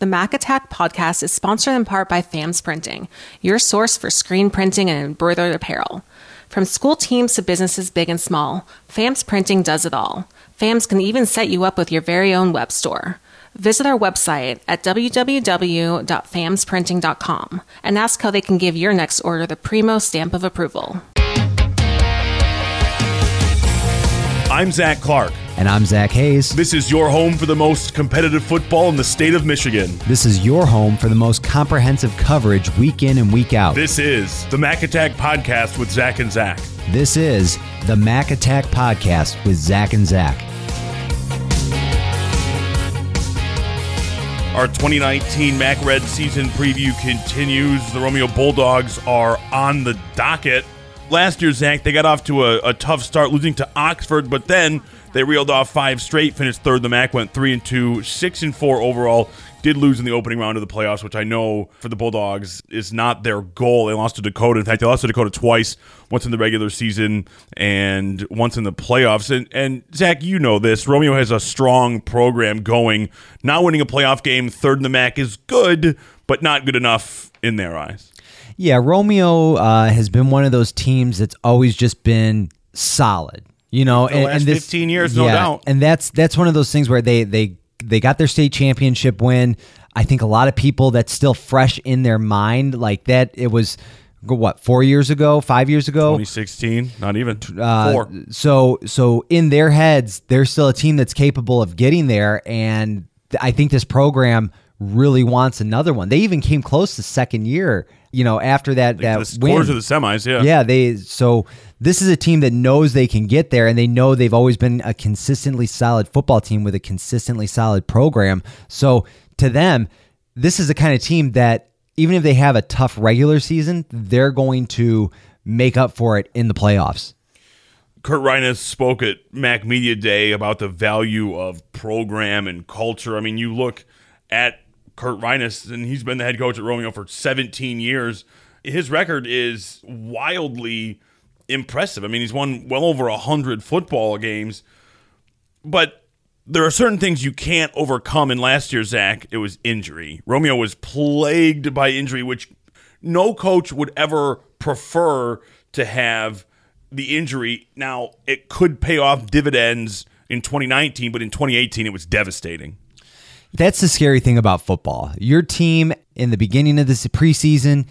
The Mac Attack podcast is sponsored in part by FAMS Printing, your source for screen printing and embroidered apparel. From school teams to businesses big and small, FAMS Printing does it all. FAMS can even set you up with your very own web store. Visit our website at www.famsprinting.com and ask how they can give your next order the primo stamp of approval. I'm Zach Clark. And I'm Zach Hayes. This is your home for the most competitive football in the state of Michigan. This is your home for the most comprehensive coverage week in and week out. This is the Mac Attack Podcast with Zach and Zach. This is the Mac Attack Podcast with Zach and Zach. Our 2019 Mac Red season preview continues. The Romeo Bulldogs are on the docket last year, Zach, they got off to a, a, tough start, losing to Oxford, but then they reeled off five straight, finished third. The MAC went three and two, six and four overall. Did lose in the opening round of the playoffs, which I know for the Bulldogs is not their goal. They lost to Dakota. In fact, they lost to Dakota twice, once in the regular season and once in the playoffs. And, and Zach, you know this. Romeo has a strong program going. Not winning a playoff game, third in the MAC is good, but not good enough in their eyes. Yeah, Romeo uh, has been one of those teams that's always just been solid. You know, the and, and this, 15 years, no doubt. And that's that's one of those things where they they they got their state championship win. I think a lot of people that's still fresh in their mind, like that. It was what four years ago, five years ago, 2016, not even uh, four. So so in their heads, they're still a team that's capable of getting there, and I think this program really wants another one. They even came close the second year you know, after that that the win, of the semis, yeah, yeah. They so this is a team that knows they can get there, and they know they've always been a consistently solid football team with a consistently solid program. So to them, this is the kind of team that even if they have a tough regular season, they're going to make up for it in the playoffs. Kurt Reiners spoke at Mac Media Day about the value of program and culture. I mean, you look at Kurt Reiners, and he's been the head coach at Romeo for 17 years. His record is wildly impressive. I mean, he's won well over 100 football games, but there are certain things you can't overcome. In last year, Zach, it was injury. Romeo was plagued by injury, which no coach would ever prefer to have the injury. Now, it could pay off dividends in 2019, but in 2018, it was devastating. That's the scary thing about football. Your team in the beginning of this preseason,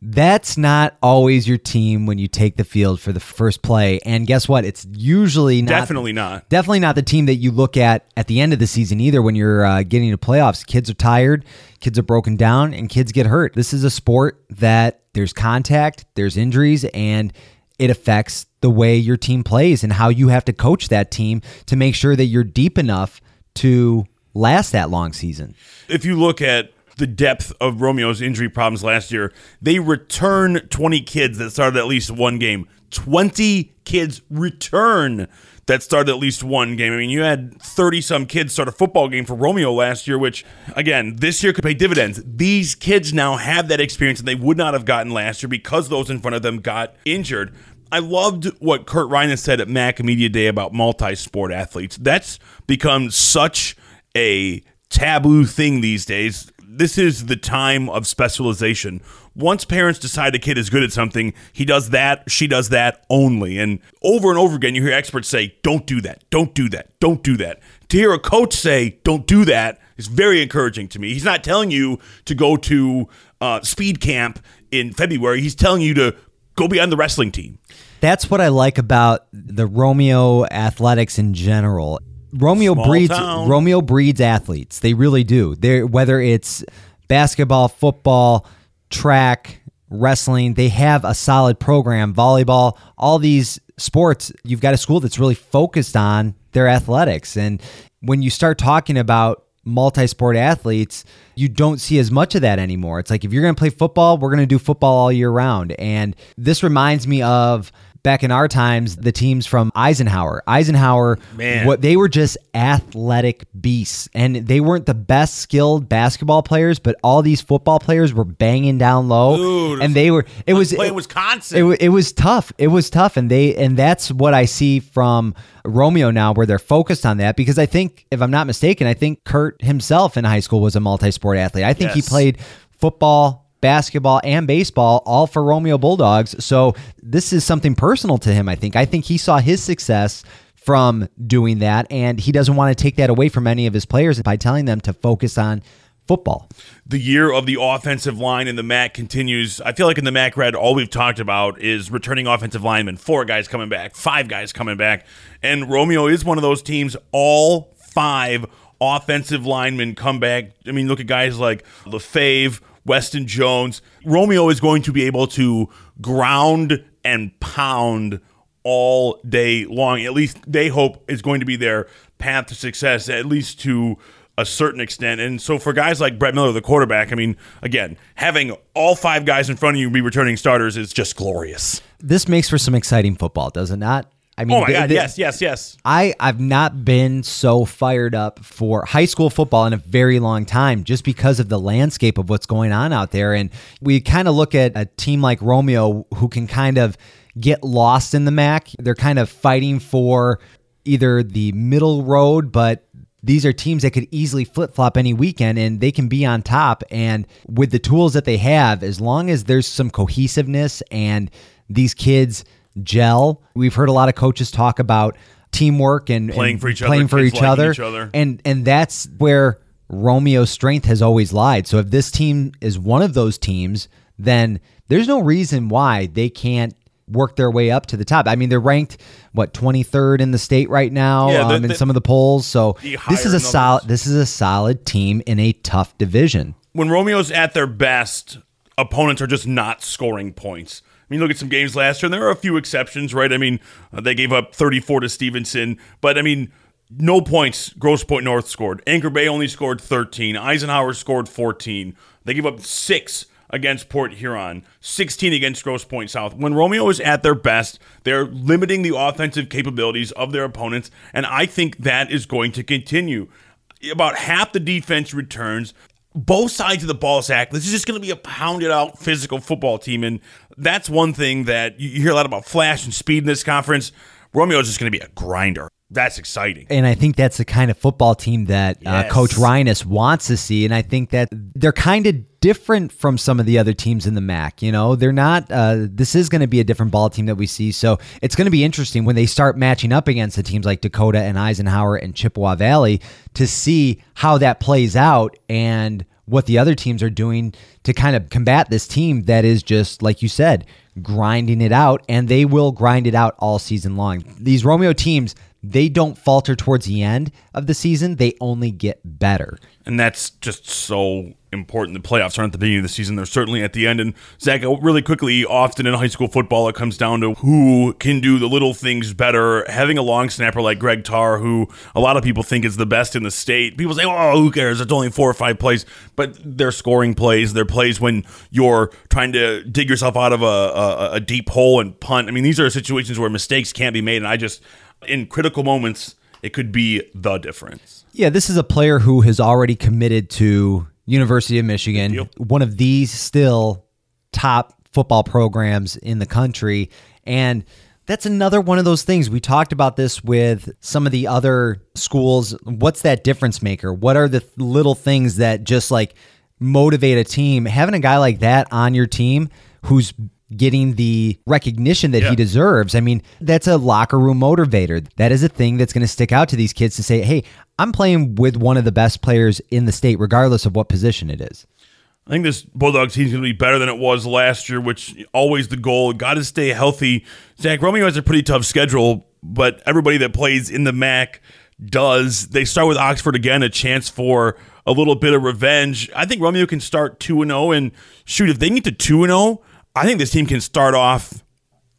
that's not always your team when you take the field for the first play. And guess what? It's usually not. Definitely not. Definitely not the team that you look at at the end of the season either when you're uh, getting to playoffs. Kids are tired, kids are broken down, and kids get hurt. This is a sport that there's contact, there's injuries, and it affects the way your team plays and how you have to coach that team to make sure that you're deep enough to last that long season. If you look at the depth of Romeo's injury problems last year, they return 20 kids that started at least one game. 20 kids return that started at least one game. I mean, you had 30 some kids start a football game for Romeo last year, which, again, this year could pay dividends. These kids now have that experience that they would not have gotten last year because those in front of them got injured. I loved what Kurt Reiners said at Mac Media Day about multi sport athletes. That's become such a taboo thing these days. This is the time of specialization. Once parents decide a kid is good at something, he does that, she does that only. And over and over again, you hear experts say, don't do that, don't do that, don't do that. To hear a coach say, don't do that is very encouraging to me. He's not telling you to go to uh, speed camp in February, he's telling you to go be on the wrestling team. That's what I like about the Romeo athletics in general. Romeo Small breeds town. Romeo breeds athletes. They really do. They whether it's basketball, football, track, wrestling, they have a solid program. Volleyball, all these sports, you've got a school that's really focused on their athletics. And when you start talking about multi-sport athletes, you don't see as much of that anymore. It's like if you're going to play football, we're going to do football all year round. And this reminds me of back in our times, the teams from Eisenhower. Eisenhower, Man. what they were just athletic beasts, and they weren't the best skilled basketball players, but all these football players were banging down low, Dude, and they were. It was Play it, in Wisconsin. it, it was tough. It was tough, and they and that's what I see from Romeo now, where they're focused on that. Because I think, if I'm not mistaken, I think Kurt himself in high school was a multi-sport athlete. I think he played football, basketball, and baseball all for Romeo Bulldogs. So this is something personal to him. I think. I think he saw his success from doing that, and he doesn't want to take that away from any of his players by telling them to focus on football. the year of the offensive line in the MAC continues. I feel like in the MAC Red, all we've talked about is returning offensive linemen. Four guys coming back, five guys coming back, and Romeo is one of those teams. All five offensive linemen come back. I mean, look at guys like Lefave, Weston Jones. Romeo is going to be able to ground and pound all day long. At least they hope is going to be their path to success, at least to a certain extent. And so for guys like Brett Miller, the quarterback, I mean, again, having all five guys in front of you be returning starters is just glorious. This makes for some exciting football, does it not? I mean, Oh my the- God, the- yes, yes, yes. I, I've not been so fired up for high school football in a very long time just because of the landscape of what's going on out there. And we kind of look at a team like Romeo who can kind of get lost in the MAC. They're kind of fighting for either the middle road, but these are teams that could easily flip flop any weekend and they can be on top. And with the tools that they have, as long as there's some cohesiveness and these kids gel, we've heard a lot of coaches talk about teamwork and Playing and for each other, playing for each other, each other. and and that's where Romeo's strength has always lied. So if this team is one of those teams, then there's no reason why they can't work their way up to the top. I mean, they're ranked what 23rd in the state right now Yeah, the- um, in the- some of the polls. So The this is a solid this is a solid team in a tough division. When Romeo's at their best, opponents are just not scoring points. Mean, look at some games last year, and there are a few exceptions, right? I mean, uh, they gave up 34 to Stevenson, but I mean, no points Grosse Pointe North scored. Anchor Bay only scored 13. Eisenhower scored 14. They gave up six against Port Huron, 16 against Grosse Pointe South. When Romeo is at their best, they're limiting the offensive capabilities of their opponents, and I think that is going to continue. About half the defense returns. Both sides of the ball sack. This is just going to be a pounded out physical football team, and that's one thing that you hear a lot about flash and speed in this conference. Romeo is just going to be a grinder. That's exciting. And I think that's the kind of football team that uh, Yes. Coach Reiners wants to see. And I think that they're kind of different from some of the other teams in the MAC. You know, they're not, uh, this is going to be a different ball team that we see. So it's going to be interesting when they start matching up against the teams like Dakota and Eisenhower and Chippewa Valley to see how that plays out and what the other teams are doing to kind of combat this team that is just, like you said, grinding it out. And they will grind it out all season long. These Romeo teams, they don't falter towards the end of the season. They only get better. And that's just so important. The playoffs aren't at the beginning of the season; they're certainly at the end. And Zach, really quickly, often in high school football, it comes down to who can do the little things better. Having a long snapper like Greg Tarr, who a lot of people think is the best in the state, people say, "Oh, who cares? It's only four or five plays," but they're scoring plays. They're plays when you're trying to dig yourself out of a, a, a deep hole and punt. I mean, these are situations where mistakes can't be made, and I just, in critical moments, it could be the difference. Yeah, this is a player who has already committed to University of Michigan, one of these still top football programs in the country. And that's another one of those things. We talked about this with some of the other schools. What's that difference maker? What are the little things that just like motivate a team? Having a guy like that on your team who's getting the recognition that Yeah. he deserves. I mean, that's a locker room motivator. That is a thing that's going to stick out to these kids to say, hey, I'm playing with one of the best players in the state, regardless of what position it is. I think this Bulldogs is going to be better than it was last year, which always the goal. Got to stay healthy. Zach Romeo has a pretty tough schedule, but everybody that plays in the MAC does. They start with Oxford again, a chance for a little bit of revenge. I think Romeo can start two and zero, and shoot, if they get to two and zero, I think this team can start off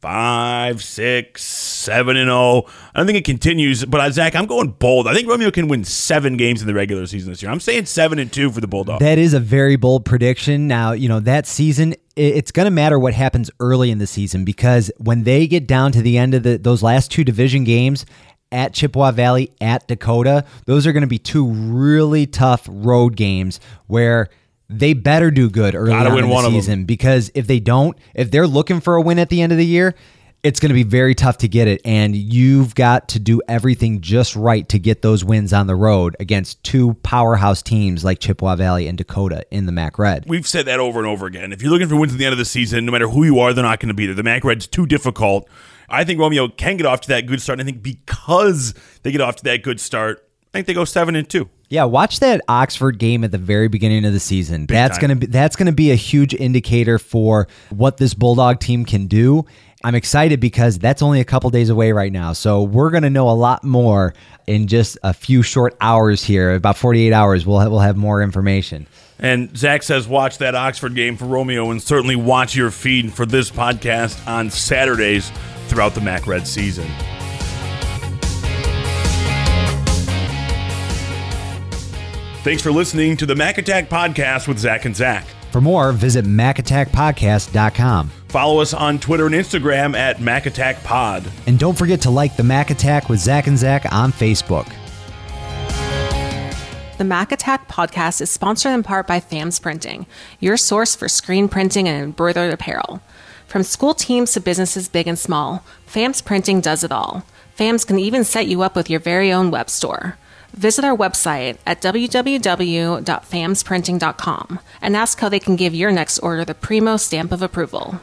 five, six, seven, and zero. I don't think it continues, but uh, Zach, I'm going bold. I think Romeo can win seven games in the regular season this year. I'm saying seven and two for the Bulldogs. That is a very bold prediction. Now, you know, that season it's going to matter what happens early in the season because when they get down to the end of the, those last two division games at Chippewa Valley, at Dakota, those are going to be two really tough road games where they better do good early Gotta on win in the season because if they don't, if they're looking for a win at the end of the year, it's going to be very tough to get it. And you've got to do everything just right to get those wins on the road against two powerhouse teams like Chippewa Valley and Dakota in the MAC Red. We've said that over and over again. If you're looking for wins at the end of the season, no matter who you are, they're not going to be there. The MAC Red's too difficult. I think Romeo can get off to that good start. And I think because they get off to that good start, I think they go seven and two. Yeah, watch that Oxford game at the very beginning of the season. that's time. gonna be that's gonna be a huge indicator for what this Bulldog team can do. I'm excited because that's only a couple days away right now. So we're gonna know a lot more in just a few short hours here. About 48 hours, we'll have, we'll have more information. And Zach says, watch that Oxford game for Romeo and certainly watch your feed for this podcast on Saturdays throughout the MAC Red season. Thanks for listening to the Mac Attack Podcast with Zach and Zach. For more, visit macattackpodcast.com. Follow us on Twitter and Instagram at MacAttackPod. And don't forget to like the Mac Attack with Zach and Zach on Facebook. The Mac Attack podcast is sponsored in part by FAMS Printing, your source for screen printing and embroidered apparel. From school teams to businesses big and small, FAMS Printing does it all. FAMS can even set you up with your very own web store. Visit our website at www.famsprinting.com and ask how they can give your next order the primo stamp of approval.